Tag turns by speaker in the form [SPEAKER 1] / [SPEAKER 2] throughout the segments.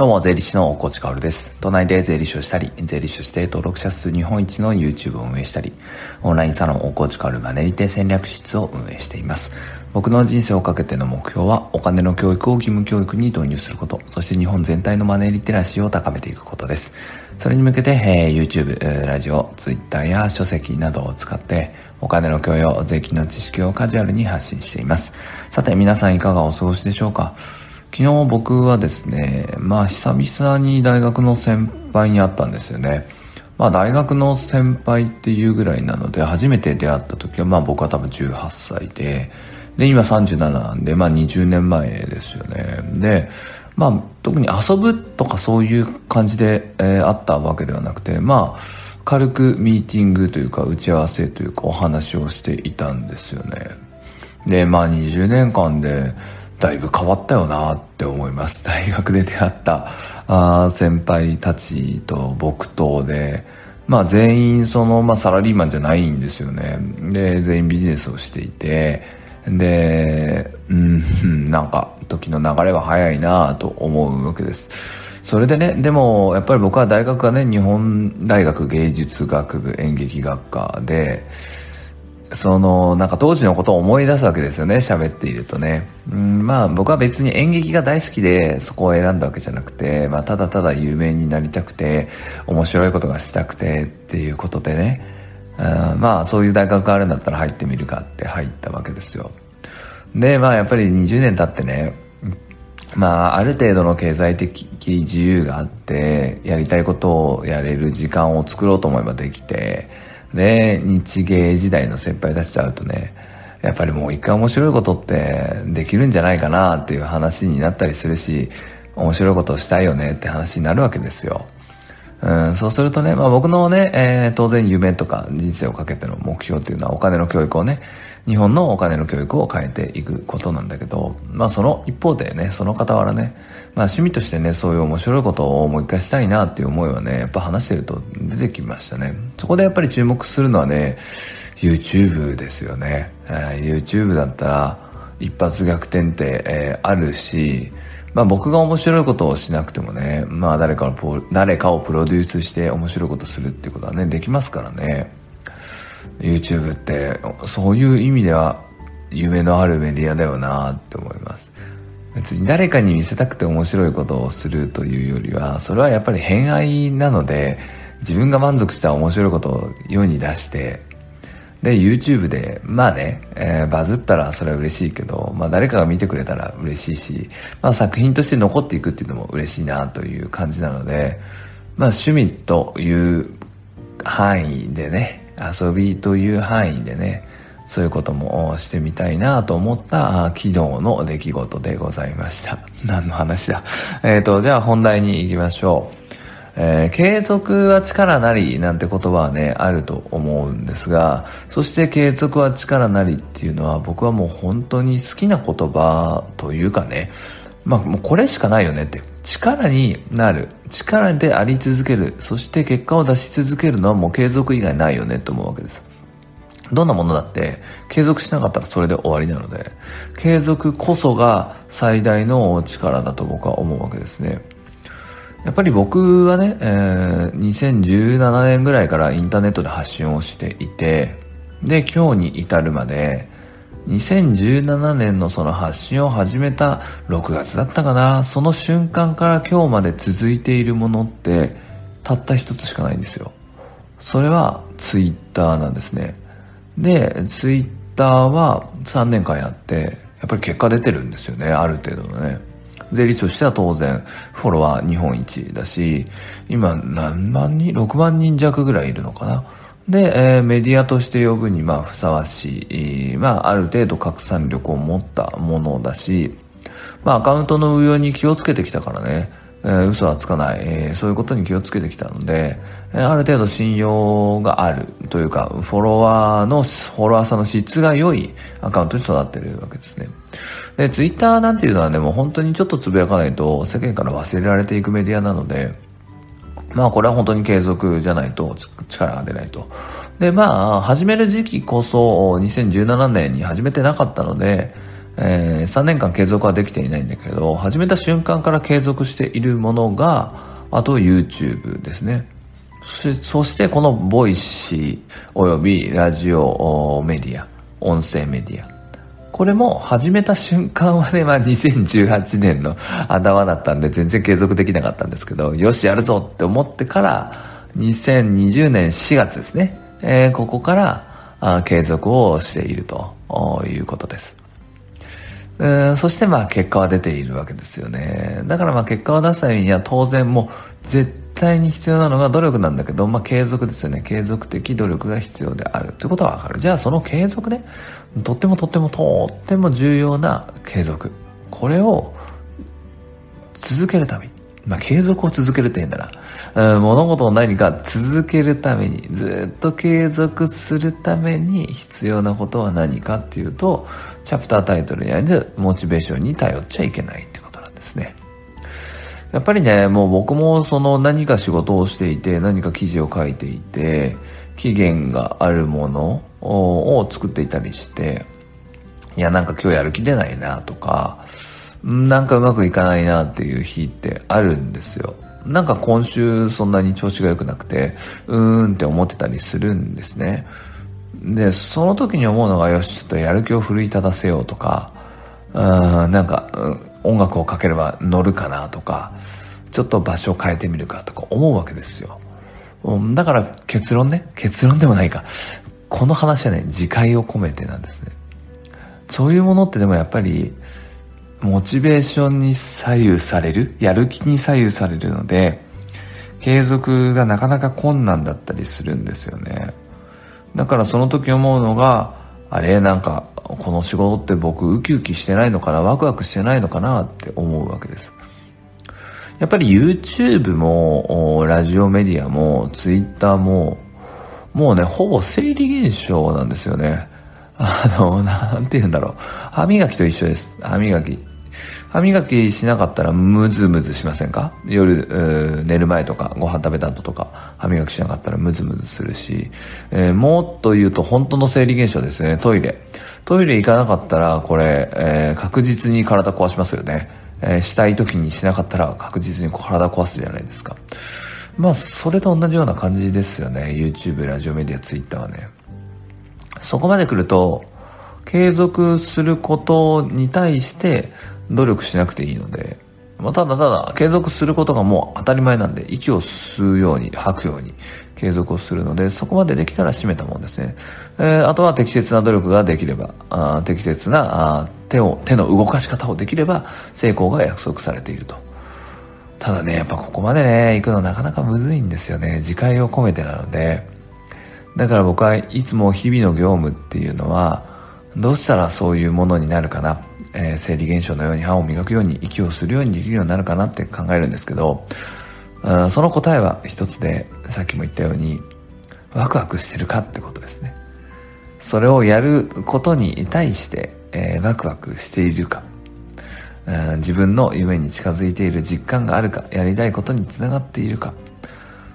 [SPEAKER 1] どうも、税理士の大河内薫です。都内で税理士をしたり、税理士として登録者数日本一の YouTube を運営したり、オンラインサロン大河内薫マネリテ戦略室を運営しています。僕の人生をかけての目標は、お金の教育を義務教育に導入すること、そして日本全体のマネーリテラシーを高めていくことです。それに向けて、えー、YouTube、ラジオ、Twitter や書籍などを使って、お金の教養、税金の知識をカジュアルに発信しています。さて、皆さんいかがお過ごしでしょうか？昨日僕はですね、まあ久々に大学の先輩に会ったんですよね。まあ大学の先輩っていうぐらいなので、初めて出会った時はまあ僕は多分18歳で、で、今37なんで、まあ20年前ですよね。で、まあ特に遊ぶとかそういう感じで、えー、会ったわけではなくて、まあ軽くミーティングというか打ち合わせというかお話をしていたんですよね。で、まあ20年間で、だいぶ変わったよなって思います。大学で出会ったあ先輩たちと僕とで、まあ全員その、まあサラリーマンじゃないんですよね。で、全員ビジネスをしていて、で、うん、なんか時の流れは早いなと思うわけです。それでね、でもやっぱり僕は大学はね、日本大学芸術学部演劇学科で、その、なんか当時のことを思い出すわけですよね、喋っているとね。うん、まあ僕は別に演劇が大好きでそこを選んだわけじゃなくて、まあただただ有名になりたくて、面白いことがしたくてっていうことでね、うん、まあそういう大学があるんだったら入ってみるかって入ったわけですよ。で、まあやっぱり20年経ってね、まあある程度の経済的自由があって、やりたいことをやれる時間を作ろうと思えばできて、ね、日芸時代の先輩たちと会うとね、やっぱりもう一回面白いことってできるんじゃないかなっていう話になったりするし、面白いことをしたいよねって話になるわけですよ。うん、そうするとね、まあ僕のね、えー、当然夢とか人生をかけての目標っていうのはお金の教育をね、日本のお金の教育を変えていくことなんだけど、まあその一方でね、その傍らね、まあ趣味としてね、そういう面白いことをもう一回したいなっていう思いはね、やっぱ話してると出てきましたね。そこでやっぱり注目するのはね、YouTube ですよね。えー、YouTube だったら一発逆転って、えー、あるし、まあ僕が面白いことをしなくてもね、まあ誰かを、誰かをプロデュースして面白いことするっていうことはね、できますからね。YouTube ってそういう意味では夢のあるメディアだよなって思います。別に誰かに見せたくて面白いことをするというよりはそれはやっぱり偏愛なので自分が満足した面白いことを世に出してで YouTube でまあね、えー、バズったらそれは嬉しいけど、まあ、誰かが見てくれたら嬉しいし、まあ、作品として残っていくっていうのも嬉しいなという感じなので、まあ、趣味という範囲でね遊びという範囲でねそういうこともしてみたいなと思った昨日の出来事でございました。何の話だ？えっ、とじゃあ本題に行きましょう。えー、継続は力なりなんて言葉はね、あると思うんですが、そして継続は力なりっていうのは僕はもう本当に好きな言葉というかね、まあもうこれしかないよねって。力になる。力であり続ける。そして結果を出し続けるのはもう継続以外ないよねと思うわけです。どんなものだって継続しなかったらそれで終わりなので、継続こそが最大の力だと僕は思うわけですね。やっぱり僕はね、えー、2017年ぐらいからインターネットで発信をしていて、で、今日に至るまで、2017年のその発信を始めた6月だったかな。その瞬間から今日まで続いているものってたった一つしかないんですよ。それはツイッターなんですね。でツイッターは3年間やってやっぱり結果出てるんですよね。ある程度のね。税理士としては当然フォロワー日本一だし今何万人6万人弱ぐらいいるのかな。で、えー、メディアとして呼ぶにまあふさわしい、まあある程度拡散力を持ったものだし、まあアカウントの運用に気をつけてきたからね、えー、嘘はつかない、えー、そういうことに気をつけてきたので、えー、ある程度信用があるというか、フォロワーの、フォロワーさんの質が良いアカウントに育ってるわけですね。で、ツイッターなんていうのはね、もう本当にちょっとつぶやかないと世間から忘れられていくメディアなので、まあこれは本当に継続じゃないと力が出ないと。で、まあ始める時期こそ2017年に始めてなかったので、えー、3年間継続はできていないんだけれど、始めた瞬間から継続しているものが、あと YouTube ですね。そしてそしてこの Voicyおよびラジオメディア、音声メディア。これも始めた瞬間はね、まあ2018年の頭だったんで全然継続できなかったんですけど、よしやるぞって思ってから、2020年4月ですね。えー、ここからあ継続をしているということです。えそしてまあ結果は出ているわけですよね。だからまあ結果を出すためには当然もう絶対に必要なのが努力なんだけど、まあ継続ですよね。継続的努力が必要であるということはわかる。じゃあその継続ね、とってもとってもとっても重要な継続。これを続けるために、まあ継続を続けるって言うんだな。物事を何か続けるために、ずっと継続するために必要なことは何かっていうと、チャプタータイトルにあるモチベーションに頼っちゃいけないってことなんですね。やっぱりね、もう僕もその何か仕事をしていて、何か記事を書いていて、期限があるものを作っていたりして、いやなんか今日やる気出ないなとか、なんかうまくいかないなっていう日ってあるんですよ。なんか今週そんなに調子が良くなくて、うーんって思ってたりするんですね。で、その時に思うのが、よし、ちょっとやる気を奮い立たせようとか、うん、なんか、音楽をかければ乗るかなとか、ちょっと場所を変えてみるかとか思うわけですよ。だから結論ね、結論でもないか。この話はね、自戒を込めてなんですね。そういうものってでもやっぱり、モチベーションに左右される、やる気に左右されるので、継続がなかなか困難だったりするんですよね。だからその時思うのが、あれなんか、この仕事って僕ウキウキしてないのかな、ワクワクしてないのかなって思うわけです。やっぱり YouTube も、ラジオメディアも、Twitter も、もうね、ほぼ生理現象なんですよね。あの、なんて言うんだろう。歯磨きと一緒です。歯磨き。歯磨きしなかったらムズムズしませんか？夜、寝る前とか、ご飯食べた後とか、歯磨きしなかったらムズムズするし、えー、もっと言うと本当の生理現象ですね、トイレ。トイレ行かなかったら、これ、えー、確実に体壊しますよね。えー、したい時にしなかったら確実に体壊すじゃないですか。まあ、それと同じような感じですよね。YouTube、ラジオメディア、Twitter はね。そこまで来ると、継続することに対して努力しなくていいので、まあ、ただただ継続することがもう当たり前なんで、息を吸うように、吐くように継続をするので、そこまでできたら締めたもんですね。えー、あとは適切な努力ができれば、あ適切なあ手を、手の動かし方をできれば、成功が約束されていると。ただね、やっぱここまでね、行くのなかなかむずいんですよね。自戒を込めてなので。だから僕はいつも日々の業務っていうのは、どうしたらそういうものになるかな。えー、生理現象のように歯を磨くように息をするようにできるようになるかなって考えるんですけど、その答えは一つで、さっきも言ったように、ワクワクしてるかってことですね。それをやることに対して、えー、ワクワクしているか、自分の夢に近づいている実感があるか、やりたいことにつながっているか、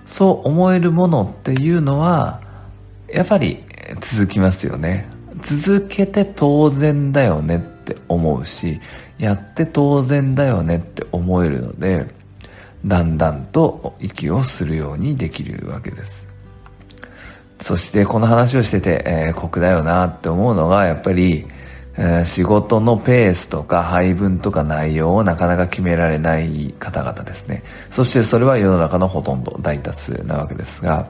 [SPEAKER 1] そう思えるものっていうのは、やっぱり続きますよね。続けて当然だよねって思うし、やって当然だよねって思えるので、だんだんと息をするようにできるわけです。そしてこの話をしてて、えー、酷だよなって思うのが、やっぱり、えー、仕事のペースとか配分とか内容をなかなか決められない方々ですね。そしてそれは世の中のほとんど大多数なわけですが、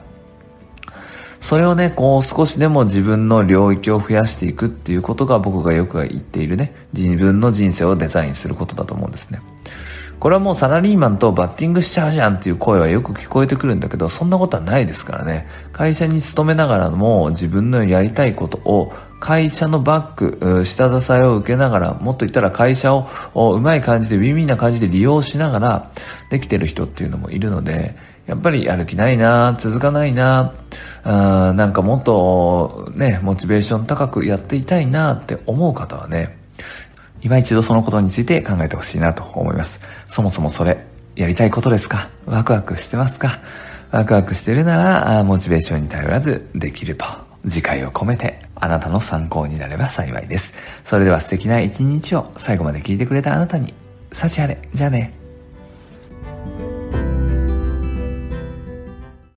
[SPEAKER 1] それをね、こう少しでも自分の領域を増やしていくっていうことが僕がよく言っているね、自分の人生をデザインすることだと思うんですね。これはもうサラリーマンとバッティングしちゃうじゃんっていう声はよく聞こえてくるんだけど、そんなことはないですからね。会社に勤めながらも自分のやりたいことを会社のバック、下支えを受けながら、もっと言ったら会社をうまい感じで、ウィンウィンな感じで利用しながらできてる人っていうのもいるので、やっぱりやる気ないな続かないなあなんかもっとね、モチベーション高くやっていたいなって思う方はね、今一度そのことについて考えてほしいなと思います。そもそもそれ、やりたいことですか？ワクワクしてますか？ワクワクしてるなら、モチベーションに頼らずできると、次回を込めてあなたの参考になれば幸いです。それでは素敵な一日を最後まで聞いてくれたあなたに、幸あれ。じゃあね。